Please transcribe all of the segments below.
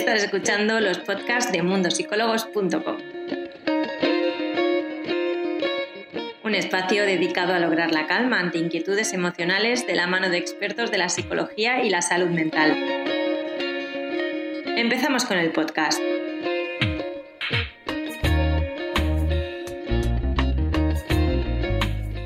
Estás escuchando los podcasts de mundosicólogos.com. Un espacio dedicado a lograr la calma ante inquietudes emocionales de la mano de expertos de la psicología y la salud mental. Empezamos con el podcast.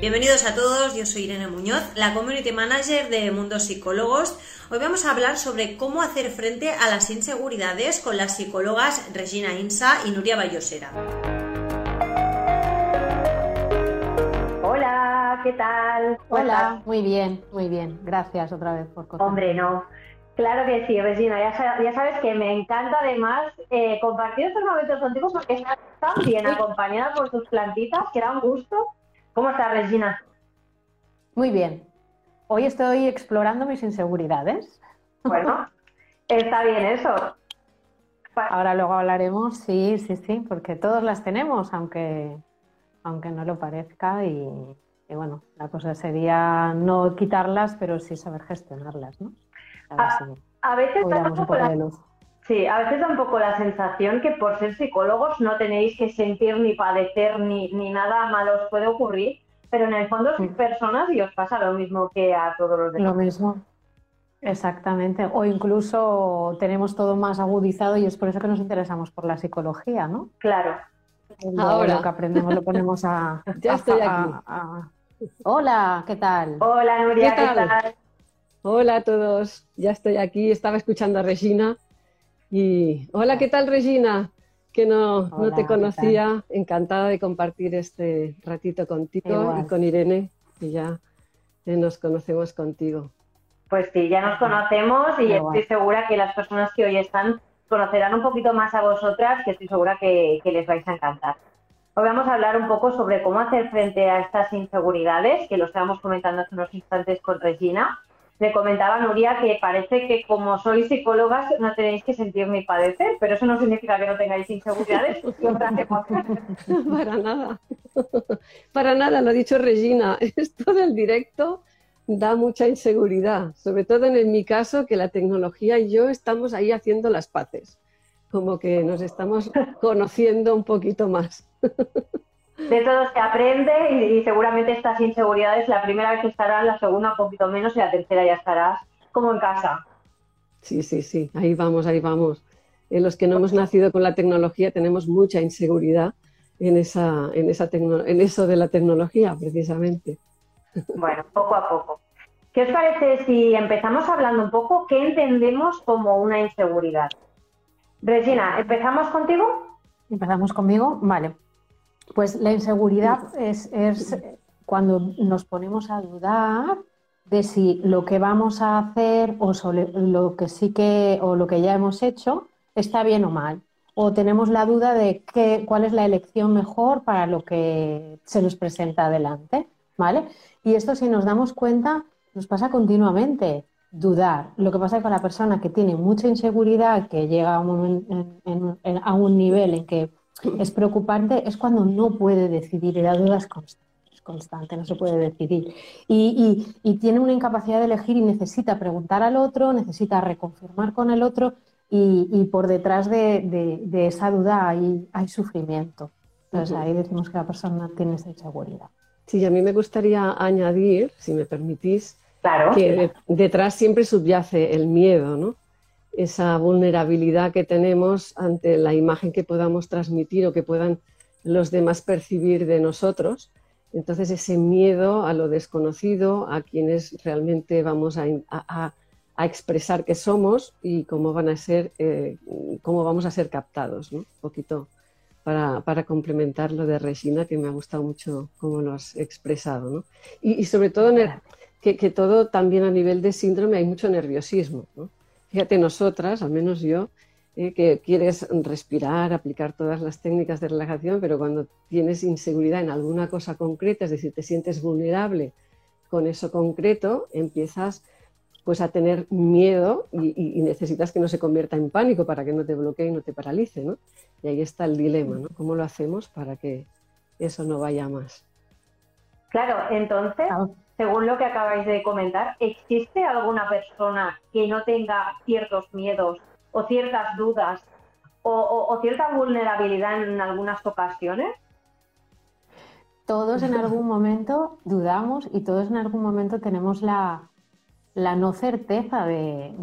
Bienvenidos a todos, yo soy Irene Muñoz, la Community Manager de Mundos Psicólogos. Hoy vamos a hablar sobre cómo hacer frente a las inseguridades con las psicólogas Regina Insa y Nuria Bayosera. Hola, ¿qué tal? Hola, muy bien, muy bien. Gracias otra vez por contar. Hombre, no. Claro que sí, Regina. Ya, sabes que me encanta además eh, compartir estos momentos contigo porque estás tan bien acompañada por tus plantitas que era un gusto ¿Cómo estás, Regina? Muy bien. Hoy estoy explorando mis inseguridades. Bueno, está bien eso. Ahora luego hablaremos, sí, sí, sí, porque todos las tenemos, aunque, aunque no lo parezca. Y, bueno, la cosa sería no quitarlas, pero sí saber gestionarlas, ¿no? A, veces da un poco la... Sí, a veces da un poco la sensación que por ser psicólogos no tenéis que sentir ni padecer ni, ni nada malo os puede ocurrir, pero en el fondo sois personas y os pasa lo mismo que a todos los demás. Lo mismo. Exactamente. O incluso tenemos todo más agudizado y es por eso que nos interesamos por la psicología, ¿no? Claro. Ahora lo que aprendemos lo ponemos a. ya estoy aquí. Hola, ¿qué tal? Hola, Nuria, ¿qué tal? Hola a todos. Ya estoy aquí. Estaba escuchando a Regina y hola, ¿qué tal Regina? Que no, no te conocía, encantada de compartir este ratito contigo y con Irene, que ya nos conocemos contigo. Pues sí, ya nos conocemos y estoy segura que las personas que hoy están conocerán un poquito más a vosotras, que estoy segura que, que les vais a encantar. Hoy vamos a hablar un poco sobre cómo hacer frente a estas inseguridades, que lo estábamos comentando hace unos instantes con Regina, le comentaba Nuria que parece que como sois psicólogas no tenéis que sentir ni padecer, pero eso no significa que no tengáis inseguridades Para nada. Para nada, lo ha dicho Regina. Esto del directo da mucha inseguridad, sobre todo en mi caso, que la tecnología y yo estamos ahí haciendo las paces, como que nos estamos conociendo un poquito más de todo se aprende y, seguramente estas inseguridades la primera vez que estarás, la segunda un poquito menos y la tercera ya estarás como en casa. Sí, sí, sí, ahí vamos, ahí vamos. En los que no hemos nacido con la tecnología tenemos mucha inseguridad en, esa, en, esa en eso de la tecnología, precisamente. Bueno, poco a poco. ¿Qué os parece si empezamos hablando un poco qué entendemos como una inseguridad? Regina, ¿empezamos contigo? Empezamos conmigo, vale. Pues la inseguridad es, cuando nos ponemos a dudar de si lo que vamos a hacer o lo que sí que o lo que ya hemos hecho está bien o mal o tenemos la duda de qué, cuál es la elección mejor para lo que se nos presenta adelante, ¿vale? Y esto si nos damos cuenta nos pasa continuamente dudar. Lo que pasa es con la persona que tiene mucha inseguridad, que llega a un nivel en que es preocupante es cuando no puede decidir y la duda es constante, no se puede decidir. Y, tiene una incapacidad de elegir y necesita preguntar al otro, necesita reconfirmar con el otro y, por detrás de, esa duda hay, hay sufrimiento. Entonces ahí decimos que la persona tiene esa inseguridad. Sí, a mí me gustaría añadir, si me permitís, que detrás siempre subyace el miedo, ¿no? Esa vulnerabilidad que tenemos ante la imagen que podamos transmitir o que puedan los demás percibir de nosotros. Entonces ese miedo a lo desconocido, a quienes realmente vamos a, expresar que somos y cómo van a ser, eh, cómo vamos a ser captados, Un poquito para, complementar lo de Regina, que me ha gustado mucho cómo lo has expresado, Y, sobre todo que, que, todo también a nivel de síndrome hay mucho nerviosismo, ¿no? Fíjate, nosotras, al menos yo, eh, que quieres respirar, aplicar todas las técnicas de relajación, pero cuando tienes inseguridad en alguna cosa concreta, es decir, te sientes vulnerable con eso concreto, empiezas pues a tener miedo y, necesitas que no se convierta en pánico para que no te bloquee y no te paralice, ¿no? Y ahí está el dilema, ¿no? ¿Cómo lo hacemos para que eso no vaya más? Claro, entonces, según lo que acabáis de comentar, ¿existe alguna persona que no tenga ciertos miedos o ciertas dudas o, cierta vulnerabilidad en algunas ocasiones? Todos en algún momento dudamos y todos en algún momento tenemos la, la no certeza de,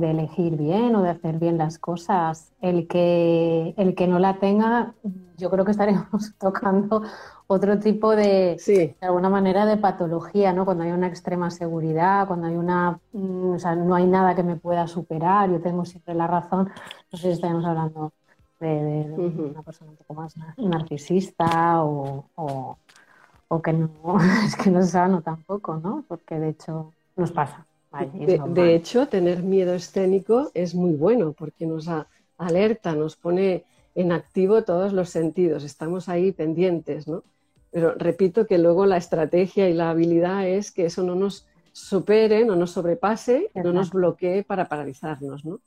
elegir bien o de hacer bien las cosas. El que, el que no la tenga, yo creo que estaremos tocando otro tipo de, de alguna manera, de patología, ¿no? Cuando hay una extrema seguridad, cuando hay una, mm, o sea, no hay nada que me pueda superar, yo tengo siempre la razón. No sé si estamos hablando de, una persona un poco más narcisista o, o, que no, es que no es sano tampoco, ¿no? Porque de hecho nos pasa. de, hecho, tener miedo escénico es muy bueno porque nos alerta, nos pone en activo todos los sentidos, estamos ahí pendientes, ¿no? Pero repito que luego la estrategia y la habilidad es que eso no nos supere, no nos sobrepase, no nos bloquee para paralizarnos. ¿no?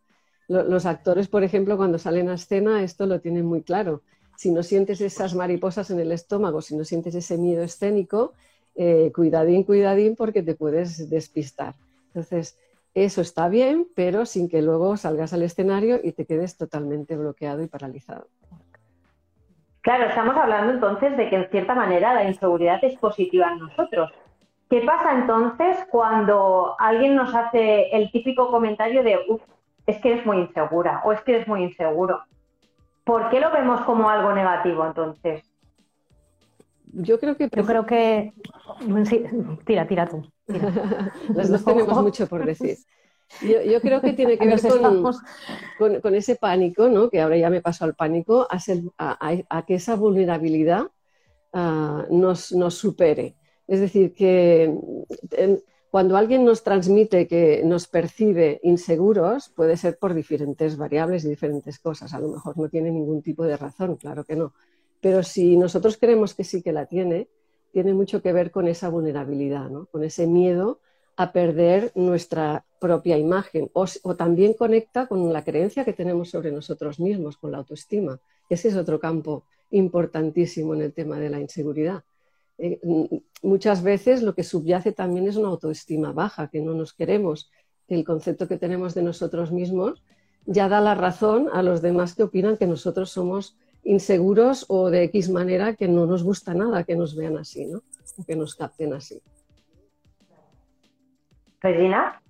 Los actores, por ejemplo, cuando salen a escena, esto lo tienen muy claro. Si no sientes esas mariposas en el estómago, si no sientes ese miedo escénico, eh, cuidadín, cuidadín, porque te puedes despistar. Entonces, eso está bien, pero sin que luego salgas al escenario y te quedes totalmente bloqueado y paralizado. Claro, estamos hablando entonces de que en cierta manera la inseguridad es positiva en nosotros. ¿Qué pasa entonces cuando alguien nos hace el típico comentario de, Uf, es que eres muy insegura o es que eres muy inseguro? ¿Por qué lo vemos como algo negativo entonces? Yo creo que... Yo creo que... tira, tira tú. Las dos tenemos mucho por decir. Yo, creo que tiene que ver con, ese pánico, ¿no? que ahora ya me paso al pánico, a, que esa vulnerabilidad ah, nos, supere. Es decir, que cuando alguien nos transmite que nos percibe inseguros, puede ser por diferentes variables y diferentes cosas. A lo mejor no tiene ningún tipo de razón, claro que no. Pero si nosotros creemos que sí que la tiene, tiene mucho que ver con esa vulnerabilidad, ¿no? con ese miedo a perder nuestra propia imagen o, también conecta con la creencia que tenemos sobre nosotros mismos, con la autoestima. Ese es otro campo importantísimo en el tema de la inseguridad. Eh, muchas veces lo que subyace también es una autoestima baja, que no nos queremos, el concepto que tenemos de nosotros mismos ya da la razón a los demás que opinan que nosotros somos inseguros o de X manera que no nos gusta nada que nos vean así, ¿no? o que nos capten así. Regina.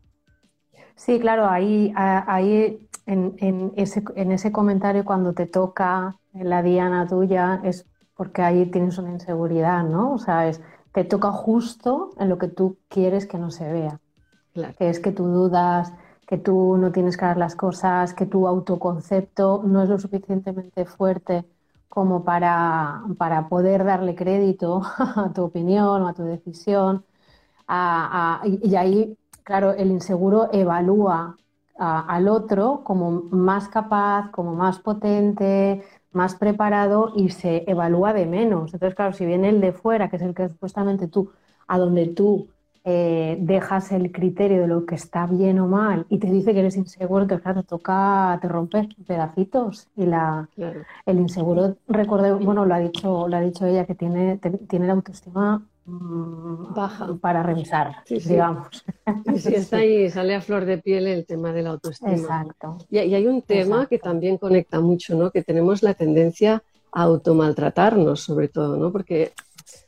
Sí, claro, ahí, ahí en, ese, en ese comentario cuando te toca la diana tuya es porque ahí tienes una inseguridad, ¿no? O sea, es, te toca justo en lo que tú quieres que no se vea. Que es que tú dudas, que tú no tienes dar las cosas, que tu autoconcepto no es lo suficientemente fuerte como para, para poder darle crédito a tu opinión o a tu decisión. y, ahí claro, el inseguro evalúa al otro como más capaz, como más potente, más preparado y se evalúa de menos. Entonces, claro, si viene el de fuera, que es el que supuestamente tú, a donde tú eh, dejas el criterio de lo que está bien o mal y te dice que eres inseguro, que claro, te toca, te romper pedacitos. Y la, el inseguro, recuerdo, bueno, lo ha dicho, lo ha dicho ella, que tiene, tiene la autoestima baja para revisar, digamos. Y si está ahí, sale a flor de piel el tema de la autoestima. Exacto. Y, hay un tema que también conecta mucho, ¿no? Que tenemos la tendencia a automaltratarnos, sobre todo, ¿no? Porque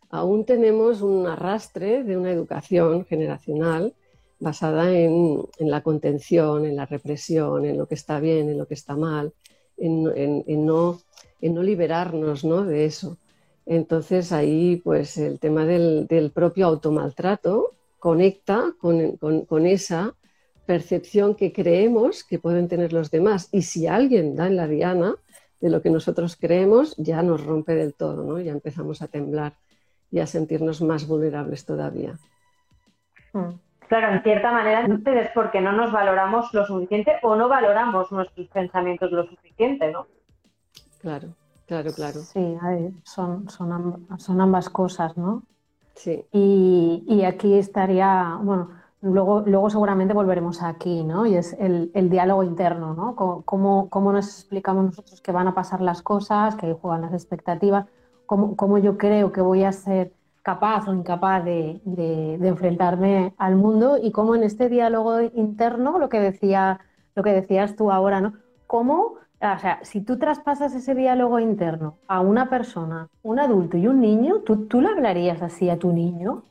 aún tenemos un arrastre de una educación generacional basada en, la contención, en la represión, en lo que está bien, en lo que está mal, en, no, en no liberarnos ¿no? de eso. Entonces ahí pues el tema del, propio automaltrato conecta con, esa percepción que creemos que pueden tener los demás. Y si alguien da en la diana de lo que nosotros creemos, ya nos rompe del todo, ¿no? Ya empezamos a temblar y a sentirnos más vulnerables todavía. Hmm. Claro, en cierta manera entonces es porque no nos valoramos lo suficiente o no valoramos nuestros pensamientos lo suficiente, ¿no? Claro. Claro, claro. Sí, son, son, ambas cosas, ¿no? Sí. Y, aquí estaría, bueno, luego, luego seguramente volveremos aquí, ¿no? Y es el, diálogo interno, ¿no? Cómo, cómo, nos explicamos nosotros que van a pasar las cosas, que juegan las expectativas, cómo, cómo yo creo que voy a ser capaz o incapaz de, de, enfrentarme al mundo y cómo en este diálogo interno, lo que decía lo que decías tú ahora, ¿no? ¿Cómo, o sea, si tú traspasas ese diálogo interno a una persona, un adulto y un niño, ¿tú, tú le hablarías así a tu niño?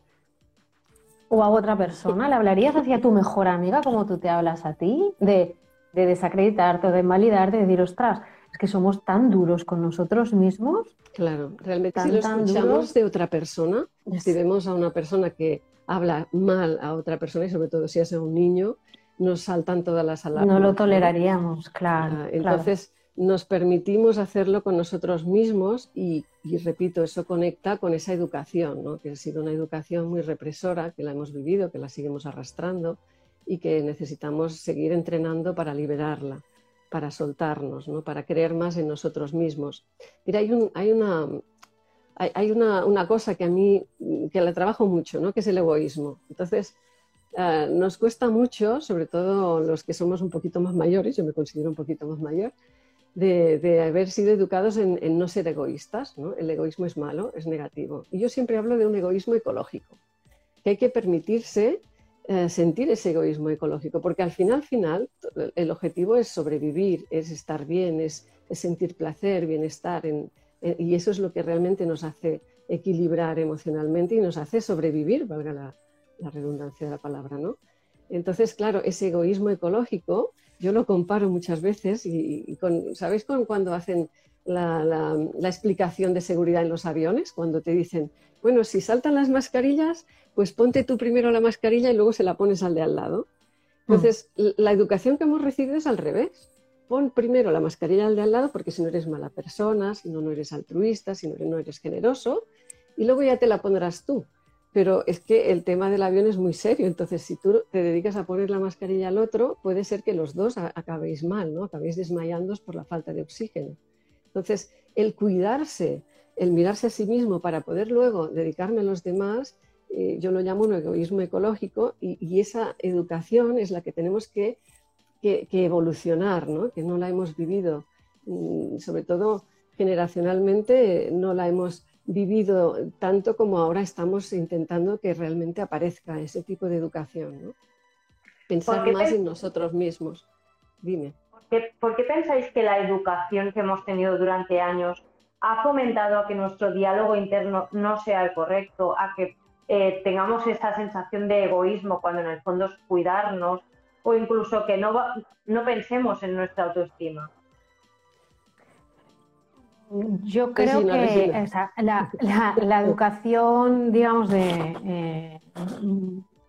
¿O a otra persona? ¿Le hablarías así a tu mejor amiga como tú te hablas a ti? De, de desacreditarte o de invalidarte, de decir, ostras, es que somos tan duros con nosotros mismos. Claro, realmente si lo escuchamos de otra persona, si vemos a una persona que habla mal a otra persona y sobre todo si es un niño, nos saltan todas las alarmas. No lo toleraríamos, claro. Ah, entonces nos permitimos hacerlo con nosotros mismos y, repito, eso conecta con esa educación, ¿no? que ha sido una educación muy represora, que la hemos vivido, que la seguimos arrastrando y que necesitamos seguir entrenando para liberarla, para soltarnos, ¿no? para creer más en nosotros mismos. Mira, hay, un, hay una, hay, una, cosa que a mí, que la trabajo mucho, ¿no? que es el egoísmo. Entonces, eh, nos cuesta mucho, sobre todo los que somos un poquito más mayores, yo me considero un poquito más mayor, de, haber sido educados en, en, no ser egoístas. ¿no? El egoísmo es malo, es negativo. Y yo siempre hablo de un egoísmo ecológico, que hay que permitirse eh, sentir ese egoísmo ecológico, porque al final, final, el objetivo es sobrevivir, es estar bien, es, sentir placer, bienestar, y eso es lo que realmente nos hace equilibrar emocionalmente y nos hace sobrevivir, valga la, redundancia de la palabra, ¿no? Entonces, claro, ese egoísmo ecológico, yo lo comparo muchas veces y, con, ¿sabéis con cuando hacen la, la, explicación de seguridad en los aviones? Cuando te dicen, bueno, si saltan las mascarillas, pues ponte tú primero la mascarilla y luego se la pones al de al lado. Entonces, la educación que hemos recibido es al revés. Pon primero la mascarilla al de al lado porque si no eres mala persona, si no, no eres altruista, si no, no eres generoso, y luego ya te la pondrás tú. Pero es que el tema del avión es muy serio, entonces si tú te dedicas a poner la mascarilla al otro, puede ser que los dos acabéis mal, ¿no? Acabéis desmayándoos por la falta de oxígeno. Entonces, el cuidarse, el mirarse a sí mismo para poder luego dedicarme a los demás, eh, yo lo llamo un egoísmo ecológico y, esa educación es la que tenemos que, evolucionar, ¿no? que no la hemos vivido, mm, sobre todo generacionalmente, no la hemos vivido tanto como ahora estamos intentando que realmente aparezca ese tipo de educación. ¿no? Pensar más en nosotros mismos. Dime. ¿Por qué pensáis que la educación que hemos tenido durante años ha fomentado a que nuestro diálogo interno no sea el correcto, a que eh, tengamos esta sensación de egoísmo cuando en el fondo es cuidarnos o incluso que no, no pensemos en nuestra autoestima. Yo creo que la, educación, digamos, de eh,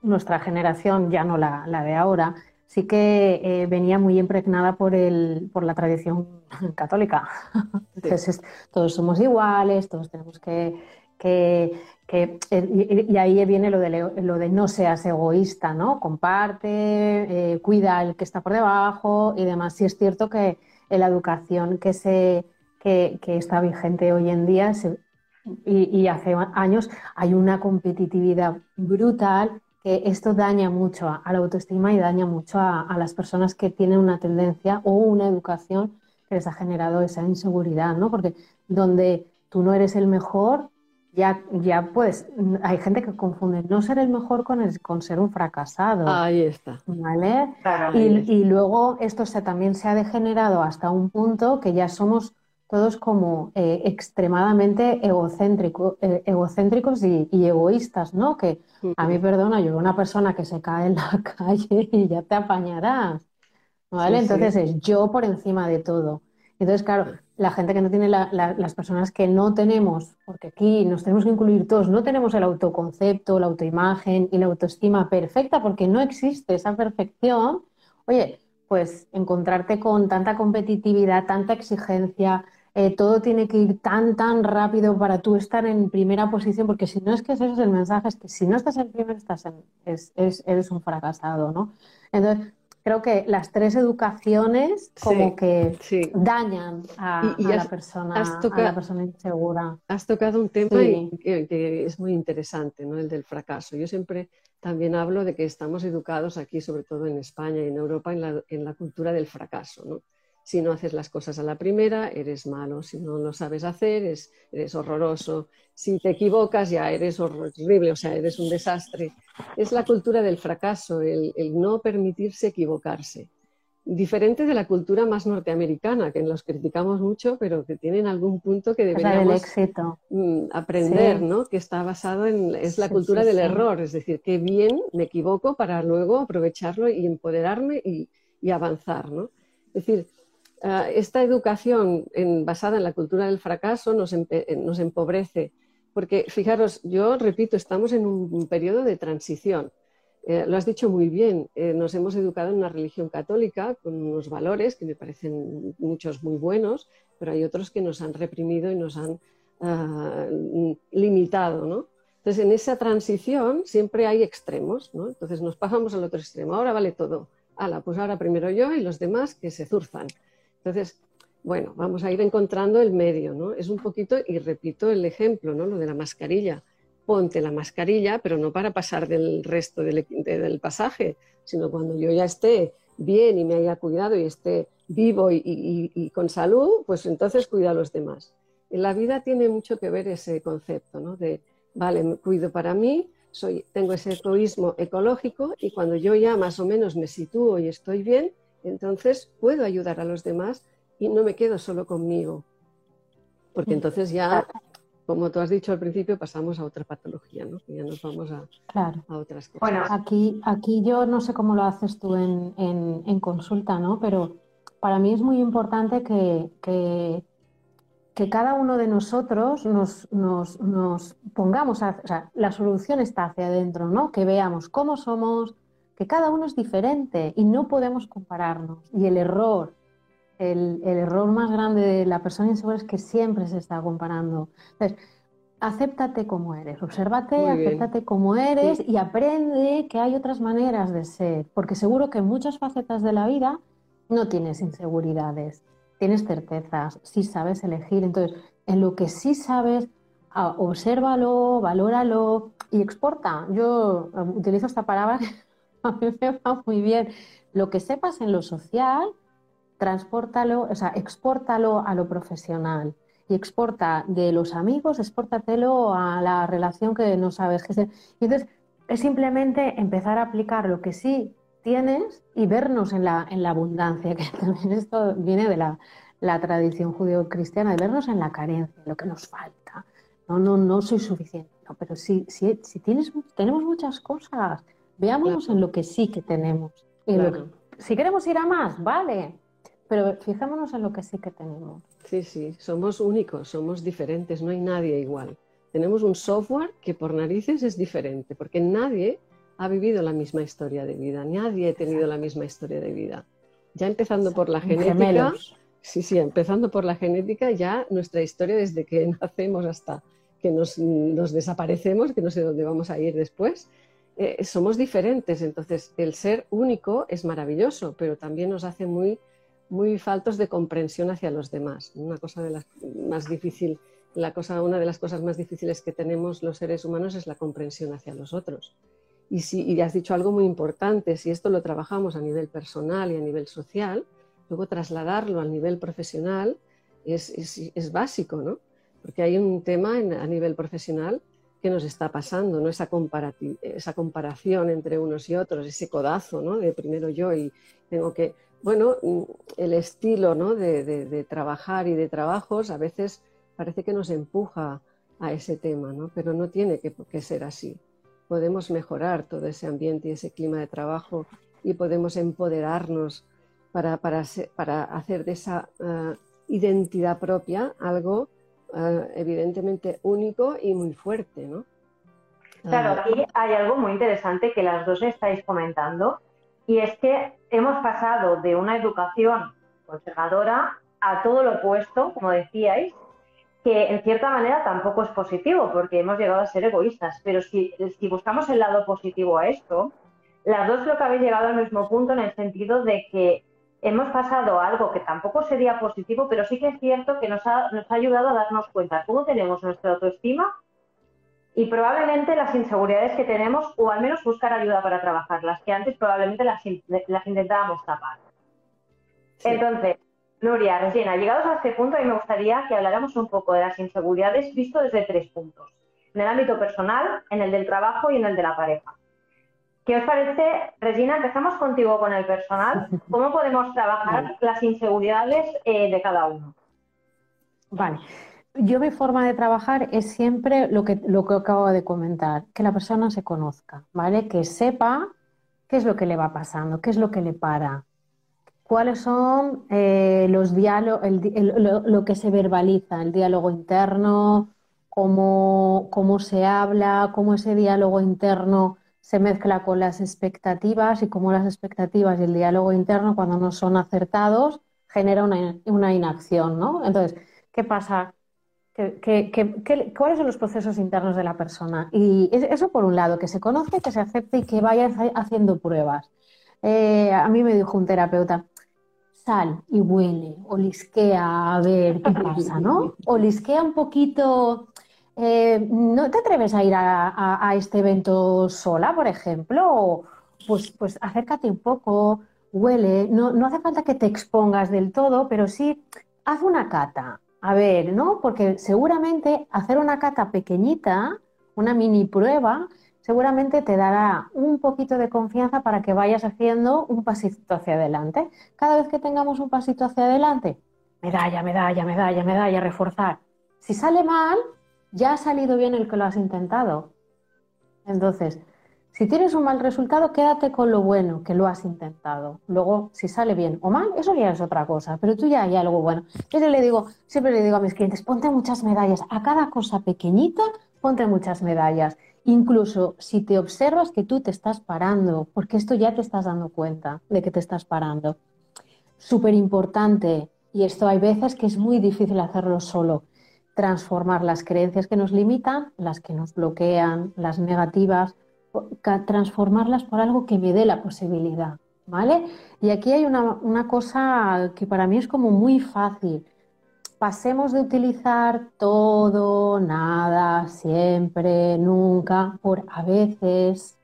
nuestra generación, ya no la, de ahora, sí que eh, venía muy impregnada por, el, por la tradición católica. Entonces, todos somos iguales, todos tenemos que, que que, eh, y, ahí viene lo de, lo de no seas egoísta, ¿no? Comparte, eh, cuida al que está por debajo y demás. Sí es cierto que la educación que, se, que, está vigente hoy en día y, hace años hay una competitividad brutal que esto daña mucho a, la autoestima y daña mucho a, a, las personas que tienen una tendencia o una educación que les ha generado esa inseguridad, ¿no? Porque donde tú no eres el mejor, ya, ya pues hay gente que confunde no ser el mejor con, con ser un fracasado. Ahí está. ¿Vale? Y, luego esto se, también se ha degenerado hasta un punto que ya somos todos como eh, extremadamente egocéntrico, eh, egocéntricos y, egoístas, ¿no? Que a mí, perdona, yo veo una persona que se cae en la calle y ya te apañarás. ¿Vale? Entonces es yo por encima de todo. Entonces, claro, la gente que no tiene, las personas que no tenemos, porque aquí nos tenemos que incluir todos, no tenemos el autoconcepto, la autoimagen y la autoestima perfecta, porque no existe esa perfección. Oye, pues encontrarte con tanta competitividad, tanta exigencia, eh, todo tiene que ir tan, tan rápido para tú estar en primera posición, porque si no es que ese es el mensaje, es que si no estás en primero, estás en, eres un fracasado, ¿no? Entonces, creo que las tres educaciones como que dañan a, la persona, a la persona insegura. Has tocado un tema que, es muy interesante, ¿no? el del fracaso. Yo siempre también hablo de que estamos educados aquí, sobre todo en España y en Europa, en la, en la cultura del fracaso. ¿no? Si no haces las cosas a la primera, eres malo. Si no lo sabes hacer, eres, horroroso. Si te equivocas, ya eres horrible, o sea, eres un desastre. Es la cultura del fracaso, el, no permitirse equivocarse. diferente de la cultura más norteamericana, que los criticamos mucho, pero que tienen algún punto que deberíamos mm, aprender, ¿no? Que está basado en es la cultura del error, es decir, que bien me equivoco para luego aprovecharlo y empoderarme y, avanzar, ¿no? Es decir, ah, esta educación basada en la cultura del fracaso nos, nos empobrece, porque fijaros, yo repito, estamos en un periodo de transición eh, lo has dicho muy bien, eh, nos hemos educado en una religión católica con unos valores que me parecen muchos muy buenos, pero hay otros que nos han reprimido y nos han ah, limitado, ¿no? Entonces, en esa transición siempre hay extremos, ¿no? Entonces nos pasamos al otro extremo, ahora vale todo. Ala, pues ahora primero yo y los demás que se zurzan. Entonces, bueno, vamos a ir encontrando el medio, ¿no? Es un poquito, y repito el ejemplo, ¿no? Lo de la mascarilla ponte la mascarilla, pero no para pasar del resto del, pasaje, sino cuando yo ya esté bien y me haya cuidado y esté vivo y, con salud, pues entonces cuida a los demás. En la vida tiene mucho que ver ese concepto, ¿no? De, vale, me cuido para mí, soy, tengo ese egoísmo ecológico y cuando yo ya más o menos me sitúo y estoy bien, entonces puedo ayudar a los demás y no me quedo solo conmigo. Porque mm. entonces ya como tú has dicho al principio, pasamos a otra patología, ¿no? Ya nos vamos a, otras cosas. Bueno, aquí, aquí yo no sé cómo lo haces tú en, consulta, ¿no? Pero para mí es muy importante que, que, cada uno de nosotros nos, nos, pongamos, a, o sea, la solución está hacia adentro, ¿no? Que veamos cómo somos, que cada uno es diferente y no podemos compararnos. Y el error el, error más grande de la persona insegura es que siempre se está comparando. Entonces, acéptate como eres, obsérvate, acéptate como eres y aprende que hay otras maneras de ser, porque seguro que en muchas facetas de la vida no tienes inseguridades, tienes certezas, sí sabes elegir. Entonces, en lo que sí sabes, ah, obsérvalo, valóralo y exporta. Yo um, utilizo esta palabra me va muy bien. Lo que sepas en lo social, transpórtalo, o sea, expórtalo a lo profesional y exporta de los amigos, expórtatelo a la relación que no sabes que Y entonces es simplemente empezar a aplicar lo que sí tienes y vernos en la, en la abundancia, que también esto viene de la, la tradición judío-cristiana, de vernos en la carencia, lo que nos falta. No, no, no soy suficiente, no, pero si, si, si tienes, tenemos muchas cosas, veámonos en lo que sí que tenemos. Y si queremos ir a más, vale, pero fijémonos en lo que sí que tenemos. Sí, sí, somos únicos, somos diferentes, no hay nadie igual. Tenemos un software que por narices es diferente, porque nadie ha vivido la misma historia de vida, nadie ha tenido la misma historia de vida. Ya empezando por la genética, sí, sí, empezando por la genética, ya nuestra historia desde que nacemos hasta que nos, desaparecemos, que no sé dónde vamos a ir después, eh, somos diferentes. Entonces, el ser único es maravilloso, pero también nos hace muy muy faltos de comprensión hacia los demás. Una cosa de las más difícil, la cosa, una de las cosas más difíciles que tenemos los seres humanos es la comprensión hacia los otros. Y si y has dicho algo muy importante, si esto lo trabajamos a nivel personal y a nivel social, luego trasladarlo al nivel profesional es, es, básico, ¿no? Porque hay un tema a nivel profesional nos está pasando, ¿no? Esa, esa comparación entre unos y otros, ese codazo, ¿no? De primero yo y tengo que bueno, mm, el estilo de, trabajar y de trabajos a veces parece que nos empuja a ese tema, ¿no? pero no tiene que, ser así. Podemos mejorar todo ese ambiente y ese clima de trabajo y podemos empoderarnos para, hacer de esa eh, identidad propia algo evidentemente único y muy fuerte. ¿no? Claro, aquí hay algo muy interesante que las dos estáis comentando y es que hemos pasado de una educación conservadora a todo lo opuesto, como decíais, que en cierta manera tampoco es positivo, porque hemos llegado a ser egoístas. Pero si, si buscamos el lado positivo a esto, las dos creo que habéis llegado al mismo punto en el sentido de que hemos pasado a algo que tampoco sería positivo, pero sí que es cierto que nos ha, nos ha ayudado a darnos cuenta cómo tenemos nuestra autoestima y probablemente las inseguridades que tenemos, o al menos buscar ayuda para trabajarlas, que antes probablemente las, las intentábamos tapar. Entonces, Nuria, Regina, llegados a este punto, a mí me gustaría que habláramos un poco de las inseguridades visto desde tres puntos. En el ámbito personal, en el del trabajo y en el de la pareja. ¿Qué os parece, Regina? Empezamos contigo con el personal. ¿Cómo podemos trabajar las inseguridades eh, de cada uno? Vale. Yo mi forma de trabajar es siempre lo que, lo que acabo de comentar, que la persona se conozca, ¿vale? Que sepa qué es lo que le va pasando, qué es lo que le para, cuáles son eh, los diálogos, lo, que se verbaliza, el diálogo interno, cómo, cómo se habla, cómo ese diálogo interno se mezcla con las expectativas y cómo las expectativas y el diálogo interno, cuando no son acertados, genera una, inacción, ¿no? Entonces, ¿qué pasa? cuáles son los procesos internos de la persona? Y eso por un lado, que se conozca, que se acepte y que vaya haciendo pruebas. Eh, a mí me dijo un terapeuta, sal y huele, olisquea a ver qué pasa, ¿no? Olisquea un poquito eh, ¿No te atreves a ir a, este evento sola, por ejemplo? pues, pues acércate un poco, huele, no, no hace falta que te expongas del todo, pero sí haz una cata. A ver, ¿no? Porque seguramente hacer una cata pequeñita, una mini prueba, seguramente te dará un poquito de confianza para que vayas haciendo un pasito hacia adelante. Cada vez que tengamos un pasito hacia adelante, medalla, medalla, medalla, medalla, reforzar. Si sale mal, ya ha salido bien el que lo has intentado. Entonces, si tienes un mal resultado, quédate con lo bueno, que lo has intentado. Luego, si sale bien o mal, eso ya es otra cosa, pero tú ya hay algo bueno. Yo le digo, siempre le digo a mis clientes, ponte muchas medallas. A cada cosa pequeñita, ponte muchas medallas. Incluso si te observas que tú te estás parando, porque esto ya te estás dando cuenta de que te estás parando. Súper importante, y esto hay veces que es muy difícil hacerlo solo transformar las creencias que nos limitan, las que nos bloquean, las negativas, transformarlas por algo que me dé la posibilidad, ¿vale? Y aquí hay una, cosa que para mí es como muy fácil. Pasemos de utilizar todo, nada, siempre, nunca, por a veces,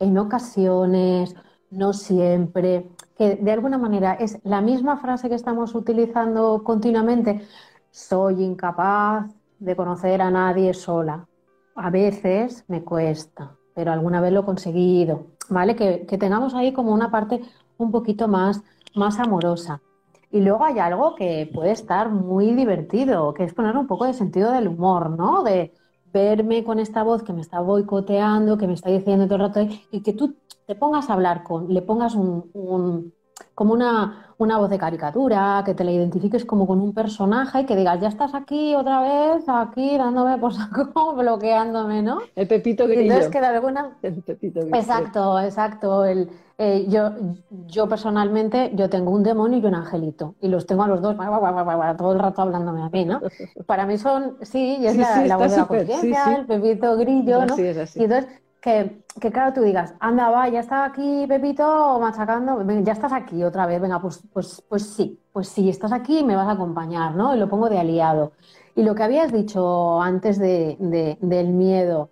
en ocasiones, no siempre, que de alguna manera es la misma frase que estamos utilizando continuamente, soy incapaz de conocer a nadie sola. A veces me cuesta, pero alguna vez lo he conseguido. ¿Vale? Que, tengamos ahí como una parte un poquito más, más amorosa. Y luego hay algo que puede estar muy divertido, que es poner un poco de sentido del humor, ¿no? De verme con esta voz que me está boicoteando, que me está diciendo todo el rato, y que tú te pongas a hablar con, le pongas un como una, una voz de caricatura, que te la identifiques como con un personaje y que digas, ya estás aquí otra vez, aquí dándome por saco, bloqueándome, ¿no? El Pepito Grillo. entonces queda alguna... El Pepito Grillo. Exacto, exacto. El, eh, yo, yo personalmente, yo tengo un demonio y un angelito, y los tengo a los dos todo el rato hablándome a mí, ¿no? Para mí son, sí, y es la, voz de la conciencia, el Pepito Grillo, ¿no? Es así. Y entonces que, claro, tú digas, anda, va, ya está aquí Pepito machacando, ya estás aquí otra vez, venga, pues, pues, pues sí, pues sí, estás aquí me vas a acompañar, ¿no? Y lo pongo de aliado. Y lo que habías dicho antes de, del miedo,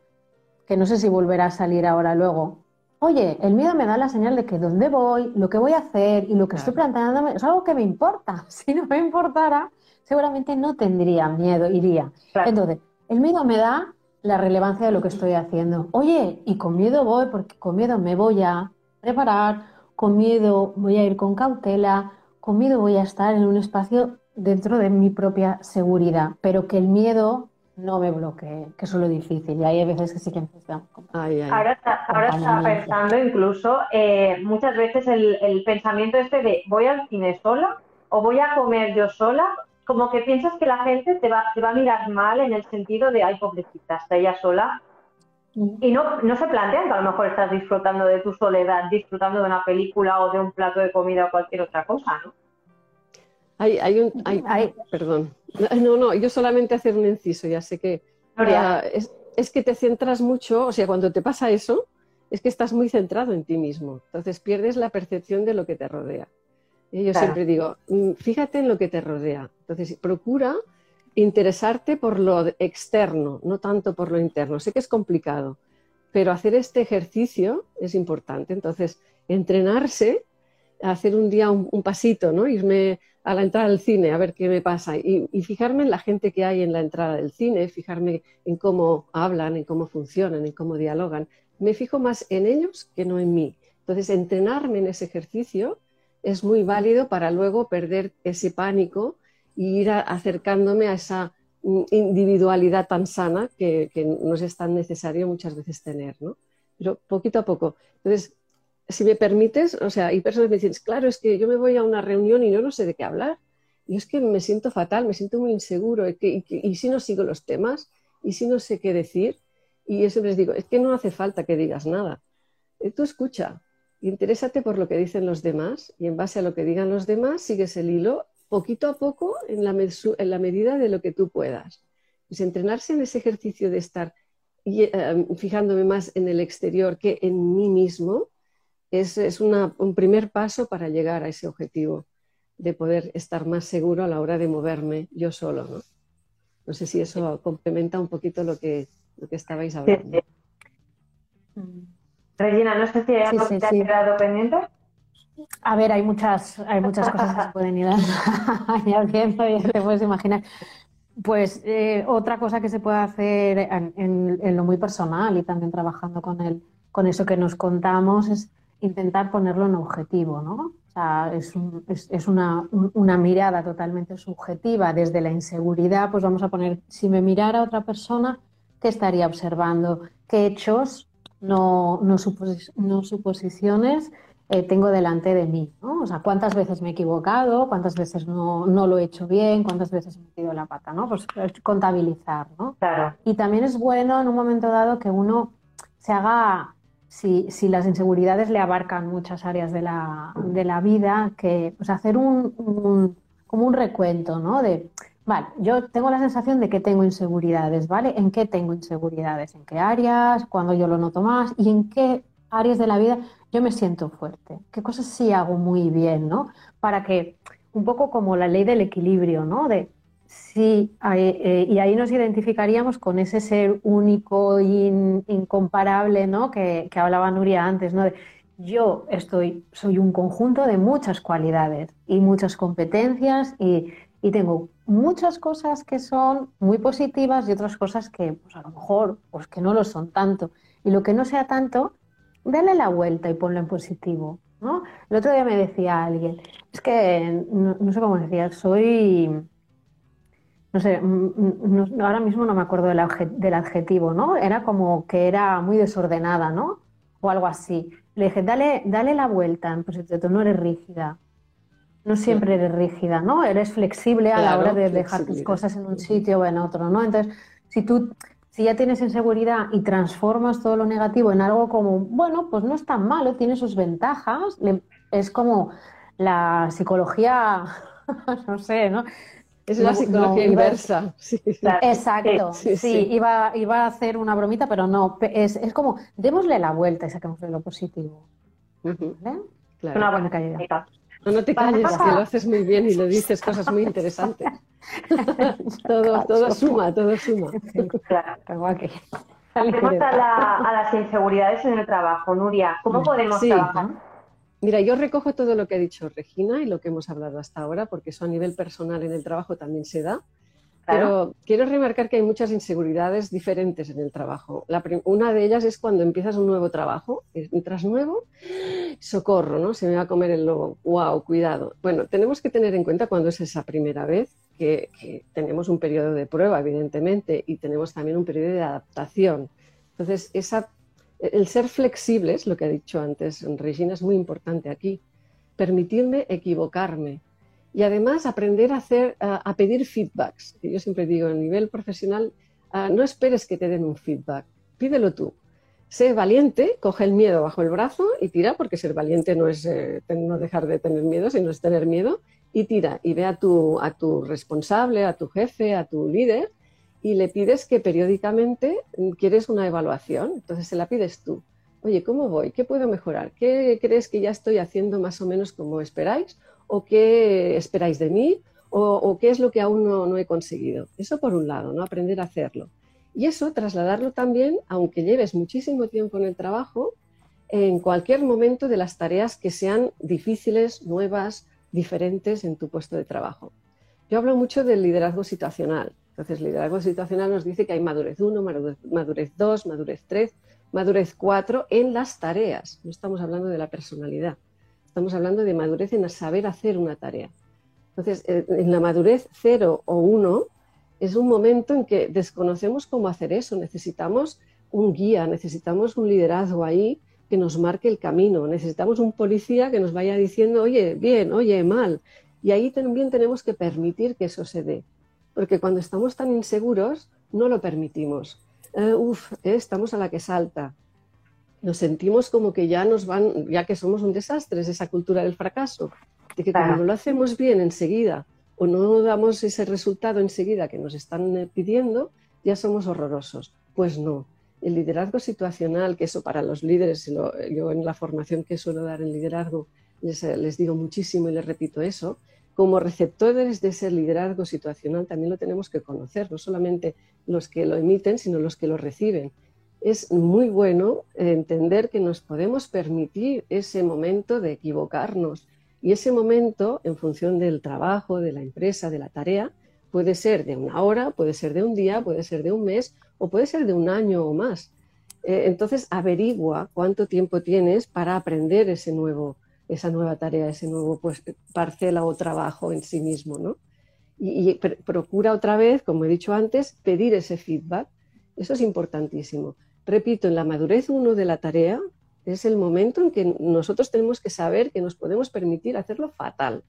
que no sé si volverá a salir ahora luego, oye, el miedo me da la señal de que dónde voy, lo que voy a hacer y lo que estoy planteándome es algo que me importa. Si no me importara, seguramente no tendría miedo, iría. Entonces, el miedo me da la relevancia de lo que estoy haciendo. Oye, y con miedo voy, porque con miedo me voy a preparar, con miedo voy a ir con cautela, con miedo voy a estar en un espacio dentro de mi propia seguridad, pero que el miedo no me bloquee, que eso es lo difícil. Y hay veces que sí que necesitamos. Ahora, está, ahora está pensando incluso, eh, muchas veces el, el pensamiento este de voy al cine sola o voy a comer yo sola como que piensas que la gente te va, te va a mirar mal en el sentido de, ay, pobrecita, está ella sola. Mm. Y no, no se plantean que a lo mejor estás disfrutando de tu soledad, disfrutando de una película o de un plato de comida o cualquier otra cosa, ¿no? Hay, hay un, hay, perdón. No, no, yo solamente hacer un inciso, ya sé que es, es, que te centras mucho, o sea, cuando te pasa eso, es que estás muy centrado en ti mismo. Entonces pierdes la percepción de lo que te rodea. Yo siempre digo, mm, fíjate en lo que te rodea. Entonces, procura interesarte por lo externo, no tanto por lo interno. Sé que es complicado, pero hacer este ejercicio es importante. Entonces, entrenarse, hacer un día un, pasito, ¿no? Irme a la entrada del cine a ver qué me pasa y, y, fijarme en la gente que hay en la entrada del cine, fijarme en cómo hablan, en cómo funcionan, en cómo dialogan. me fijo más en ellos que no en mí. Entonces, entrenarme en ese ejercicio es muy válido para luego perder ese pánico e ir acercándome a esa mm, individualidad tan sana que, que, nos es tan necesario muchas veces tener, ¿no? Pero poquito a poco. Entonces, si me permites, o sea, hay personas que me dicen, claro, es que yo me voy a una reunión y yo no sé de qué hablar. Y es que me siento fatal, me siento muy inseguro. Y, si no sigo los temas, y si no sé qué decir. Y yo siempre les digo, es que no hace falta que digas nada. Eh, tú escucha, interésate por lo que dicen los demás y en base a lo que digan los demás sigues el hilo poquito a poco en la, medida de lo que tú puedas. Pues entrenarse en ese ejercicio de estar eh, fijándome más en el exterior que en mí mismo es, un primer paso para llegar a ese objetivo de poder estar más seguro a la hora de moverme yo solo. No, no sé si eso complementa un poquito lo que, lo que estabais hablando. Regina, no sé si hay algo que te ha quedado pendiente. A ver, hay muchas, hay muchas cosas que se pueden ir añadiendo, ya te puedes imaginar. Pues eh, otra cosa que se puede hacer en, lo muy personal y también trabajando con, el, con eso que nos contamos es intentar ponerlo en objetivo, ¿no? O sea, es, es, una, una, mirada totalmente subjetiva desde la inseguridad, pues vamos a poner, si me mirara otra persona, ¿qué estaría observando? ¿Qué hechos, no, no, no suposiciones, eh, tengo delante de mí? ¿no? O sea, ¿cuántas veces me he equivocado? ¿Cuántas veces no, no, lo he hecho bien? ¿Cuántas veces he metido la pata? ¿no? Pues contabilizar, ¿no? Claro. Y también es bueno en un momento dado que uno se haga si, si, las inseguridades le abarcan muchas áreas de la, de la vida, que pues hacer un, como un recuento, ¿no? De, vale, yo tengo la sensación de que tengo inseguridades, ¿vale? ¿En qué tengo inseguridades? ¿En qué áreas? ¿Cuándo yo lo noto más? ¿Y en qué áreas de la vida yo me siento fuerte? ¿Qué cosas sí hago muy bien, ¿no? Para que, un poco como la ley del equilibrio, ¿no? De, Sí, eh, y ahí nos identificaríamos con ese ser único e incomparable, ¿no? Que, hablaba Nuria antes, ¿no? yo estoy, soy un conjunto de muchas cualidades y muchas competencias y, tengo muchas cosas que son muy positivas y otras cosas que, pues a lo mejor, pues que no lo son tanto. Y lo que no sea tanto, dale la vuelta y ponlo en positivo, ¿no? El otro día me decía alguien, es que no sé cómo decía, soy no sé, mm, mm, ahora mismo no me acuerdo del, adjetivo, ¿no? Era como que era muy desordenada, ¿no? O algo así. Le dije, dale, dale la vuelta, pues tú no eres rígida. No siempre eres rígida, ¿no? Eres flexible a la hora de dejar tus cosas en un sitio o en otro, ¿no? Entonces, si tú, si ya tienes inseguridad y transformas todo lo negativo en algo como, bueno, pues no es tan malo, tiene sus ventajas, es como la psicología, no sé, ¿no? Es la psicología inversa. Exacto. Sí, Iba, iba, a hacer una bromita, pero no. Es, es como, démosle la vuelta y saquémosle lo positivo. Una buena caída. No, no te calles, que lo haces muy bien y le dices cosas muy interesantes. todo, todo suma, todo suma. Claro, Pasemos a, a, las inseguridades en el trabajo, Nuria. ¿Cómo podemos trabajar? Mira, yo recojo todo lo que ha dicho Regina y lo que hemos hablado hasta ahora, porque eso a nivel personal en el trabajo también se da. Pero quiero remarcar que hay muchas inseguridades diferentes en el trabajo. una de ellas es cuando empiezas un nuevo trabajo, entras nuevo, socorro, ¿no? Se me va a comer el lobo. ¡Wow! Cuidado. Bueno, tenemos que tener en cuenta cuando es esa primera vez que, tenemos un periodo de prueba, evidentemente, y tenemos también un periodo de adaptación. Entonces, el ser flexibles, lo que ha dicho antes Regina, es muy importante aquí. Permitirme equivocarme y además aprender a, hacer, a, pedir feedbacks. Yo siempre digo, a nivel profesional, no esperes que te den un feedback, pídelo tú. Sé valiente, coge el miedo bajo el brazo y tira, porque ser valiente no es eh, no dejar de tener miedo, sino es tener miedo, y tira y ve a tu, a tu responsable, a tu jefe, a tu líder y le pides que periódicamente mm, quieres una evaluación, entonces se la pides tú. Oye, ¿cómo voy? ¿Qué puedo mejorar? ¿Qué crees que ya estoy haciendo más o menos como esperáis? ¿O qué esperáis de mí? ¿O, qué es lo que aún no, he conseguido? Eso por un lado, ¿no? Aprender a hacerlo. Y eso trasladarlo también, aunque lleves muchísimo tiempo en el trabajo, en cualquier momento de las tareas que sean difíciles, nuevas, diferentes en tu puesto de trabajo. Yo hablo mucho del liderazgo situacional. Entonces, liderazgo situacional nos dice que hay madurez 1, madurez 2, madurez 3. Madurez 4 en las tareas. No estamos hablando de la personalidad, estamos hablando de madurez en saber hacer una tarea. Entonces, eh, en la madurez 0 o 1 es un momento en que desconocemos cómo hacer eso. Necesitamos un guía, necesitamos un liderazgo ahí que nos marque el camino, necesitamos un policía que nos vaya diciendo, oye, bien, oye, mal. Y ahí también tenemos que permitir que eso se dé, porque cuando estamos tan inseguros no lo permitimos. Eh, eh, estamos a la que salta. Nos sentimos como que ya nos van, ya que somos un desastre, es esa cultura del fracaso, de que cuando lo hacemos bien enseguida o no damos ese resultado enseguida que nos están eh, pidiendo, ya somos horrorosos. Pues no. El liderazgo situacional, que eso para los líderes, yo en la formación que suelo dar en liderazgo les, les digo muchísimo y les repito eso, como receptores de ese liderazgo situacional también lo tenemos que conocer, no solamente los que lo emiten, sino los que lo reciben. Es muy bueno entender que nos podemos permitir ese momento de equivocarnos y ese momento, en función del trabajo, de la empresa, de la tarea, puede ser de una hora, puede ser de un día, puede ser de un mes o puede ser de un año o más. Eh, entonces, averigua cuánto tiempo tienes para aprender ese nuevo, esa nueva tarea, ese nuevo pues, parcela o trabajo en sí mismo, ¿no? Y, procura otra vez, como he dicho antes, pedir ese feedback. Eso es importantísimo. Repito, en la madurez uno de la tarea es el momento en que nosotros tenemos que saber que nos podemos permitir hacerlo fatal,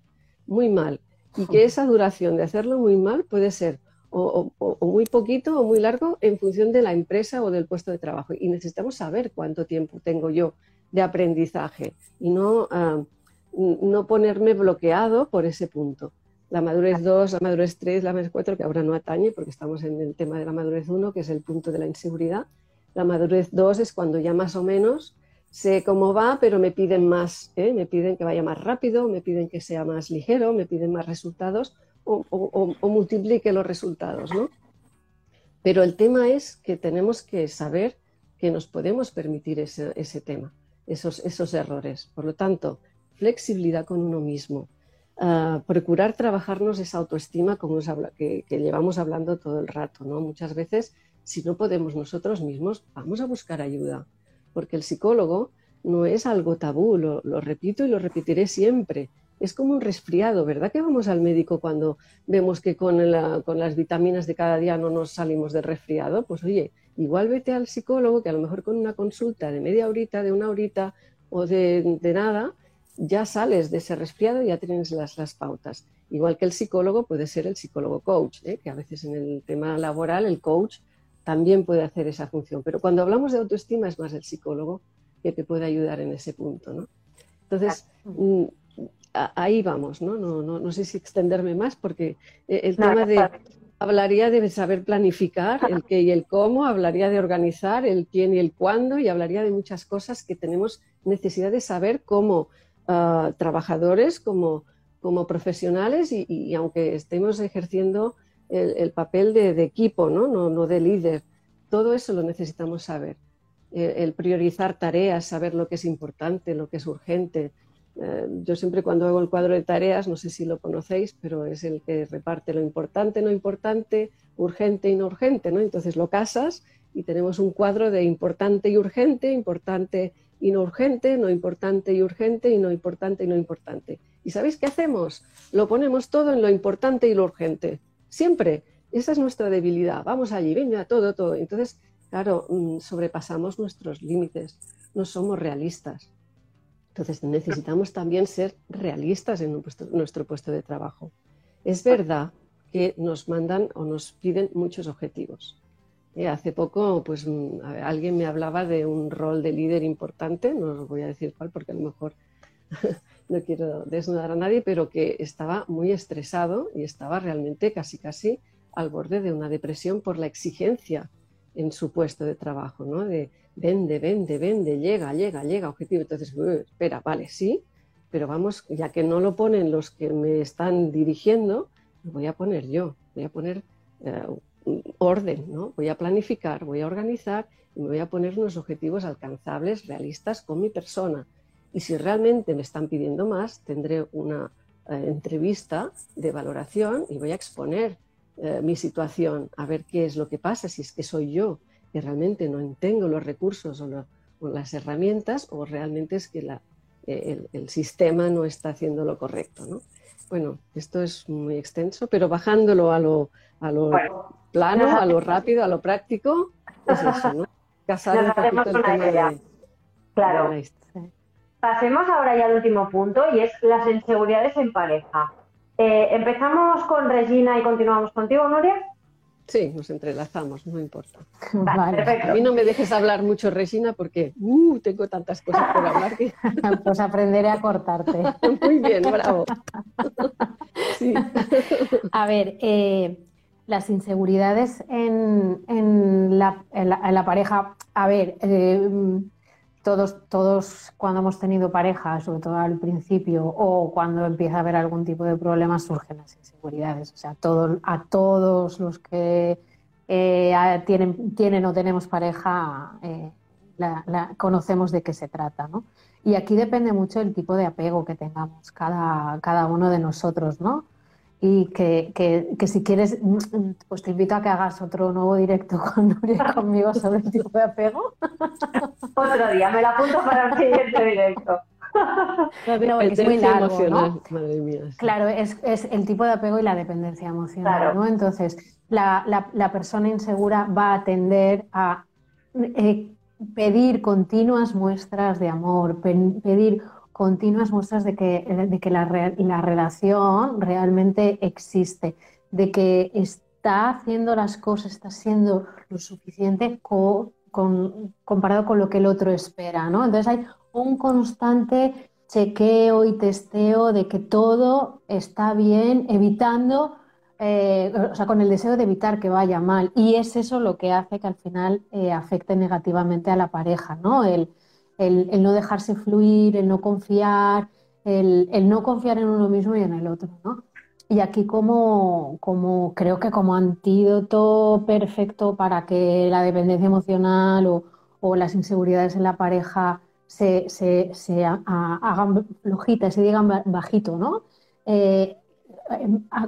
muy mal, y que esa duración de hacerlo muy mal puede ser o, muy poquito o muy largo en función de la empresa o del puesto de trabajo. Y necesitamos saber cuánto tiempo tengo yo de aprendizaje y no, ah, no ponerme bloqueado por ese punto. La madurez 2, la madurez 3, la madurez 4, que ahora no atañe porque estamos en el tema de la madurez 1, que es el punto de la inseguridad. La madurez 2 es cuando ya más o menos sé cómo va, pero me piden más, ¿eh? me piden que vaya más rápido, me piden que sea más ligero, me piden más resultados o, o multiplique los resultados, ¿no? Pero el tema es que tenemos que saber que nos podemos permitir ese, ese tema esos, esos errores. Por lo tanto, flexibilidad con uno mismo. Ah, procurar trabajarnos esa autoestima como que, llevamos hablando todo el rato. ¿no? Muchas veces, si no podemos nosotros mismos, vamos a buscar ayuda, porque el psicólogo no es algo tabú, lo, repito y lo repetiré siempre. Es como un resfriado, ¿verdad? Que vamos al médico cuando vemos que con las vitaminas de cada día no nos salimos del resfriado. Pues oye, Igual vete al psicólogo que a lo mejor con una consulta de media horita, de una horita o de, nada, ya sales de ese resfriado y ya tienes las, las, pautas. Igual que el psicólogo puede ser el psicólogo coach, ¿eh? que a veces en el tema laboral el coach también puede hacer esa función. Pero cuando hablamos de autoestima es más el psicólogo que te puede ayudar en ese punto. ¿no? Entonces, mm, ahí vamos, ¿no? No, ¿no? no, sé si extenderme más porque eh, el tema de hablaría de saber planificar el qué y el cómo, hablaría de organizar el quién y el cuándo y hablaría de muchas cosas que tenemos necesidad de saber como ah, trabajadores, como, como profesionales y, aunque estemos ejerciendo el, papel de, equipo, ¿no? ¿no? de líder, todo eso lo necesitamos saber. el priorizar tareas, saber lo que es importante, lo que es urgente, eh, yo siempre cuando hago el cuadro de tareas, no sé si lo conocéis, pero es el que reparte lo importante, no importante, urgente y no urgente, ¿no? Entonces lo casas y tenemos un cuadro de importante y urgente, importante y no urgente, no importante y urgente y no importante y no importante. ¿Y sabéis qué hacemos? Lo ponemos todo en lo importante y lo urgente. Siempre. Esa es nuestra debilidad. Vamos allí, venga, todo, todo. Entonces, claro, mm, sobrepasamos nuestros límites. No somos realistas. Entonces necesitamos también ser realistas en nuestro, puesto de trabajo. Es verdad que nos mandan o nos piden muchos objetivos. Eh, hace poco, pues mm, alguien me hablaba de un rol de líder importante, no os voy a decir cuál porque a lo mejor no quiero desnudar a nadie, pero que estaba muy estresado y estaba realmente casi casi al borde de una depresión por la exigencia en su puesto de trabajo, ¿no? De vende, vende, vende, llega, llega, llega, objetivo. Entonces, espera, vale, sí, pero vamos, ya que no lo ponen los que me están dirigiendo, lo voy a poner yo, voy a poner eh, orden, ¿no? Voy a planificar, voy a organizar y me voy a poner unos objetivos alcanzables, realistas con mi persona. Y si realmente me están pidiendo más, tendré una eh, entrevista de valoración y voy a exponer eh, mi situación, a ver qué es lo que pasa, si es que soy yo que realmente no tengo los recursos o, las herramientas o realmente es que eh, el, sistema no está haciendo lo correcto. ¿no? Bueno, esto es muy extenso, pero bajándolo a lo, a lo plano, a lo rápido, a lo práctico, es eso, ¿no? Casar un poquito el tema Claro. Pasemos ahora ya al último punto y es las inseguridades en pareja. Eh, empezamos con Regina y continuamos contigo, Nuria. Sí, nos entrelazamos, no importa. A mí no me dejes hablar mucho, Regina, porque uh, tengo tantas cosas por hablar que... pues aprenderé a cortarte. Muy bien, bravo. A ver, eh, las inseguridades en, la, pareja, a ver, eh, todos, todos cuando hemos tenido pareja, sobre todo al principio, o cuando empieza a haber algún tipo de problema, surgen las inseguridades. O sea, a todos los que eh, tienen, tienen o tenemos pareja, eh, conocemos de qué se trata. ¿no? Y aquí depende mucho el tipo de apego que tengamos cada, cada uno de nosotros, ¿no? Y que, que, si quieres, pues te invito a que hagas otro nuevo directo con Nuria conmigo sobre el tipo de apego. Otro día, me lo apunto para el siguiente directo. No, es muy largo, ¿no? Madre mía, Claro, es, es, el tipo de apego y la dependencia emocional, ¿no? Entonces, la, la, la, persona insegura va a tender a eh, pedir continuas muestras de amor, pedir continuas muestras de que, de que la, la, relación realmente existe, de que está haciendo las cosas, está siendo lo suficiente con, comparado con lo que el otro espera, ¿no? Entonces hay un constante chequeo y testeo de que todo está bien, evitando, eh, o sea, con el deseo de evitar que vaya mal. Y es eso lo que hace que al final eh, afecte negativamente a la pareja, ¿no? El, el, no dejarse fluir, el no confiar, el, no confiar en uno mismo y en el otro, ¿no? Y aquí como, como creo que como antídoto perfecto para que la dependencia emocional o, las inseguridades en la pareja se, hagan flojitas, se digan bajito, ¿no? Eh,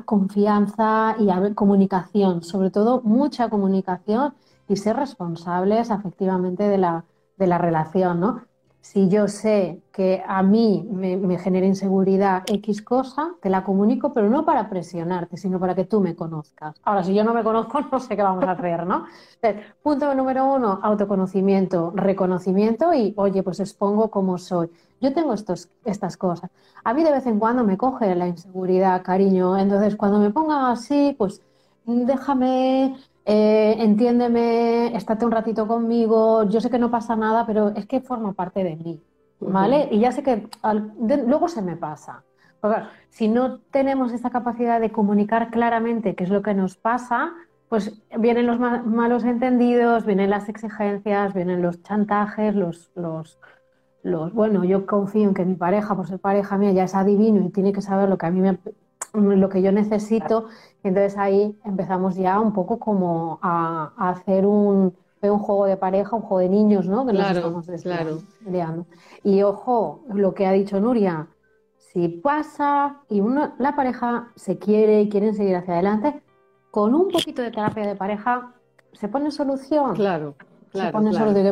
confianza y comunicación, sobre todo mucha comunicación y ser responsables afectivamente de la, de la relación, ¿no? Si yo sé que a mí me, genera inseguridad X cosa, te la comunico, pero no para presionarte, sino para que tú me conozcas. Ahora, si yo no me conozco, no sé qué vamos a hacer, ¿no? punto número uno, autoconocimiento, reconocimiento y, oye, pues expongo cómo soy. Yo tengo estos, estas cosas. A mí de vez en cuando me coge la inseguridad, cariño. Entonces, cuando me ponga así, pues déjame eh, entiéndeme, estate un ratito conmigo, yo sé que no pasa nada, pero es que forma parte de mí, ¿vale? Y ya sé que luego se me pasa. Porque si no tenemos esta capacidad de comunicar claramente qué es lo que nos pasa, pues vienen los malos entendidos, vienen las exigencias, vienen los chantajes, los, los, los, bueno, yo confío en que mi pareja, por ser pareja mía, ya es adivino y tiene que saber lo que a mí me, lo que yo necesito. entonces ahí empezamos ya un poco como a, hacer un, un, juego de pareja, un juego de niños, ¿no? Que claro, nos estamos claro. Y ojo, lo que ha dicho Nuria, si pasa y uno, la pareja se quiere y quieren seguir hacia adelante, con un poquito de terapia de pareja se pone solución. Claro. Claro,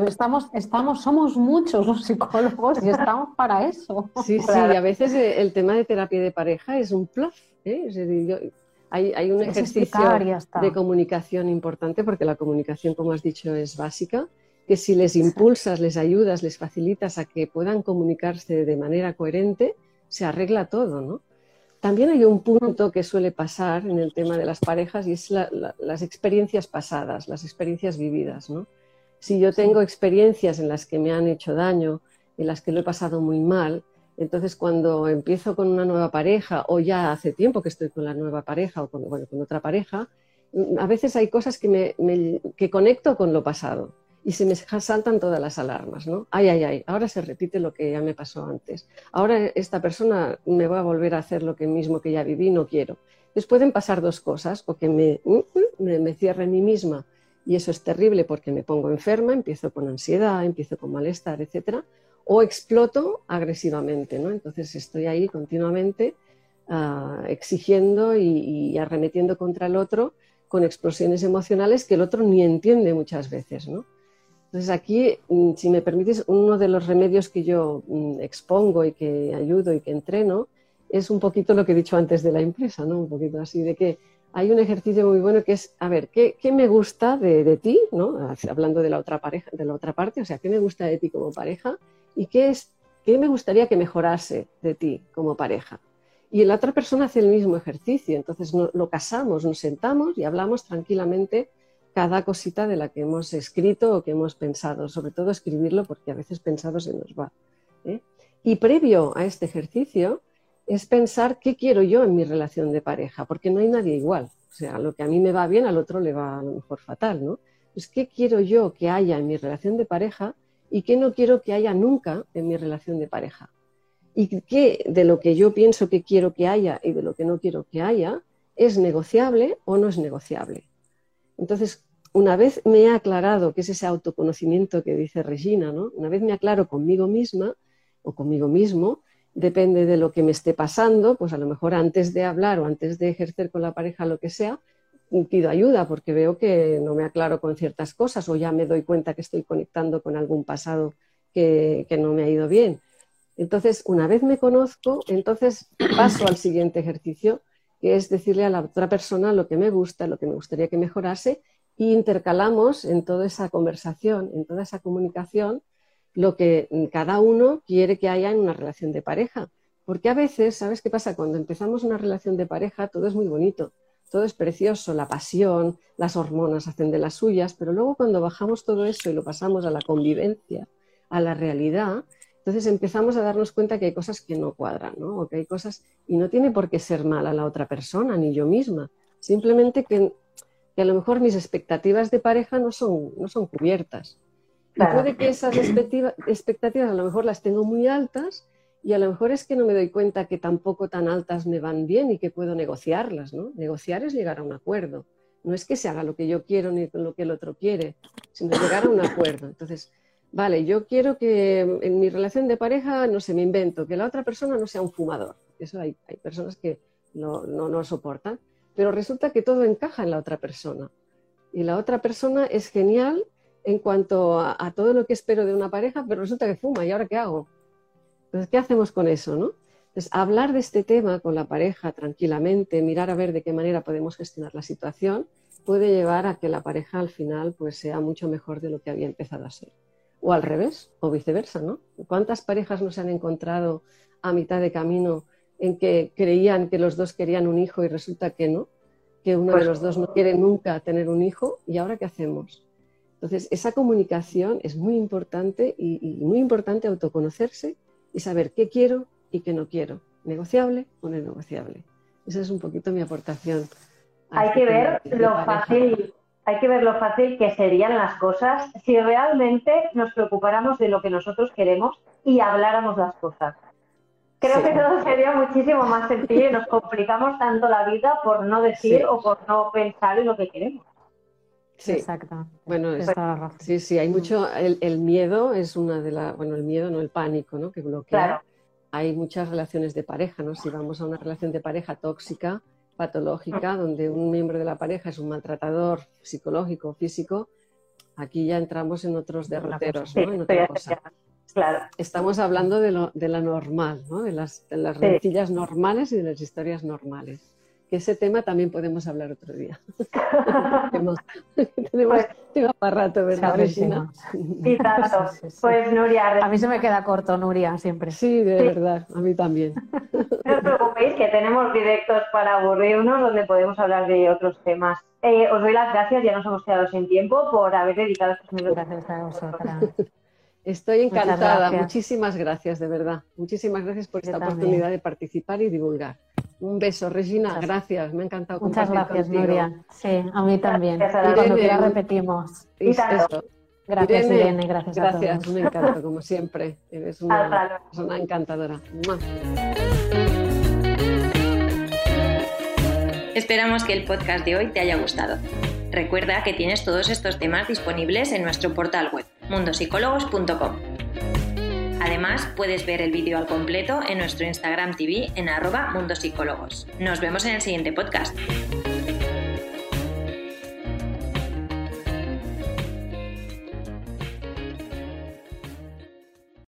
Estamos, estamos, somos muchos los psicólogos y estamos para eso. Sí, sí, y a veces eh, el tema de terapia de pareja es un plus. ¿Eh? hay, un ejercicio de comunicación importante, porque la comunicación, como has dicho, es básica, que si les impulsas, les ayudas, les facilitas a que puedan comunicarse de manera coherente, se arregla todo, ¿no? También hay un punto que suele pasar en el tema de las parejas y es las experiencias pasadas, las experiencias vividas, ¿no? Si yo tengo experiencias en las que me han hecho daño, en las que lo he pasado muy mal, entonces cuando empiezo con una nueva pareja o ya hace tiempo que estoy con la nueva pareja o con, otra pareja, a veces hay cosas que, me, que conecto con lo pasado y se me saltan todas las alarmas, ¿no? Ay, ay, ay, ahora se repite lo que ya me pasó antes. Ahora esta persona me va a volver a hacer lo que mismo que ya viví, no quiero. Entonces pueden pasar dos cosas, o que me, me, me cierre en mí misma y eso es terrible porque me pongo enferma, empiezo con ansiedad, empiezo con malestar, etcétera, o exploto agresivamente, ¿no? Entonces estoy ahí continuamente ah, exigiendo y, arremetiendo contra el otro con explosiones emocionales que el otro ni entiende muchas veces, ¿no? Entonces aquí, mm, si me permites, uno de los remedios que yo mm, expongo y que ayudo y que entreno es un poquito lo que he dicho antes de la empresa, ¿no? Un poquito así de que hay un ejercicio muy bueno que es, a ver, ¿qué, me gusta de, ti, ¿no? Hablando de la otra pareja, de la otra parte, o sea, ¿qué me gusta de ti como pareja? ¿Y qué es, qué me gustaría que mejorase de ti como pareja? Y la otra persona hace el mismo ejercicio, entonces lo casamos, nos sentamos y hablamos tranquilamente cada cosita de la que hemos escrito o que hemos pensado, sobre todo escribirlo porque a veces pensado se nos va. ¿eh? Y previo a este ejercicio es pensar qué quiero yo en mi relación de pareja, porque no hay nadie igual. O sea, lo que a mí me va bien, al otro le va a lo mejor fatal, ¿no? Pues qué quiero yo que haya en mi relación de pareja y qué no quiero que haya nunca en mi relación de pareja. Y qué de lo que yo pienso que quiero que haya y de lo que no quiero que haya es negociable o no es negociable. Entonces, una vez me he aclarado, que es ese autoconocimiento que dice Regina, ¿no? Una vez me aclaro conmigo misma o conmigo mismo, depende de lo que me esté pasando, pues a lo mejor antes de hablar o antes de ejercer con la pareja lo que sea, pido ayuda porque veo que no me aclaro con ciertas cosas o ya me doy cuenta que estoy conectando con algún pasado que, que no me ha ido bien. Entonces, una vez me conozco, entonces paso al siguiente ejercicio, que es decirle a la otra persona lo que me gusta, lo que me gustaría que mejorase, e intercalamos en toda esa conversación, en toda esa comunicación, lo que cada uno quiere que haya en una relación de pareja. Porque a veces, ¿sabes qué pasa? Cuando empezamos una relación de pareja, todo es muy bonito, todo es precioso, la pasión, las hormonas hacen de las suyas, pero luego cuando bajamos todo eso y lo pasamos a la convivencia, a la realidad, entonces empezamos a darnos cuenta que hay cosas que no cuadran, ¿no? O que hay cosas, y no tiene por qué ser mala la otra persona, ni yo misma. Simplemente que, a lo mejor mis expectativas de pareja no son, no son cubiertas. Y puede que esas expectativas a lo mejor las tengo muy altas y a lo mejor es que no me doy cuenta que tampoco tan altas me van bien y que puedo negociarlas, ¿no? Negociar es llegar a un acuerdo. No es que se haga lo que yo quiero ni lo que el otro quiere, sino llegar a un acuerdo. Entonces, vale, yo quiero que en mi relación de pareja, no sé, me invento, que la otra persona no sea un fumador. Eso hay, personas que no, no, soportan, pero resulta que todo encaja en la otra persona. Y la otra persona es genial en cuanto a, todo lo que espero de una pareja, pero resulta que fuma, ¿y ahora qué hago? Entonces, ¿qué hacemos con eso, no? Entonces, hablar de este tema con la pareja tranquilamente, mirar a ver de qué manera podemos gestionar la situación, puede llevar a que la pareja al final pues, sea mucho mejor de lo que había empezado a ser o al revés, o viceversa, ¿no? ¿Cuántas parejas no se han encontrado a mitad de camino en que creían que los dos querían un hijo y resulta que no, que uno de pues los dos no quiere nunca tener un hijo y ahora qué hacemos? Entonces, esa comunicación es muy importante y, muy importante autoconocerse y saber qué quiero y qué no quiero, negociable o no negociable. Esa es un poquito mi aportación. Hay que ver lo fácil hay que ver lo fácil que serían las cosas si realmente nos preocupáramos de lo que nosotros queremos y habláramos las cosas. Creo que todo sería muchísimo más sencillo y nos complicamos tanto la vida por no decir o por no pensar en lo que queremos. Sí, exacto. Bueno, sí, sí, hay mucho. El, miedo es una de las. Bueno, el miedo, no el pánico, ¿no? Que bloquea. Hay muchas relaciones de pareja, ¿no? Si vamos a una relación de pareja tóxica, patológica, donde un miembro de la pareja es un maltratador psicológico, físico, aquí ya entramos en otros derroteros, ¿no? En otra cosa. Claro. Estamos hablando de, lo, de la normal, ¿no? de las, de las normales y de las historias normales que ese tema también podemos hablar otro día. Tenemos pues, tema para rato, ¿verdad, Regina? Y tanto. Pues Nuria. A mí se me queda corto, Nuria, siempre. Sí, de verdad, a mí también. No os preocupéis, que tenemos directos para aburrirnos donde podemos hablar de otros temas. Eh, os doy las gracias, ya nos hemos quedado sin tiempo, por haber dedicado estos minutos. Gracias a vosotras. Estoy encantada, muchísimas gracias, de verdad. Muchísimas gracias por esta oportunidad de participar y divulgar. Un beso, Regina, gracias, me ha encantado Muchas gracias, Nuria. Sí, a mí también. Gracias, Cuando quiera repetimos. Gracias, Irene, gracias, a todos. Gracias, un encanto, como siempre. Eres una persona encantadora. Esperamos que el podcast de hoy te haya gustado. Recuerda que tienes todos estos temas disponibles en nuestro portal web, mundosicólogos.com. Además, puedes ver el vídeo al completo en nuestro Instagram TV en arroba mundosicólogos. Nos vemos en el siguiente podcast.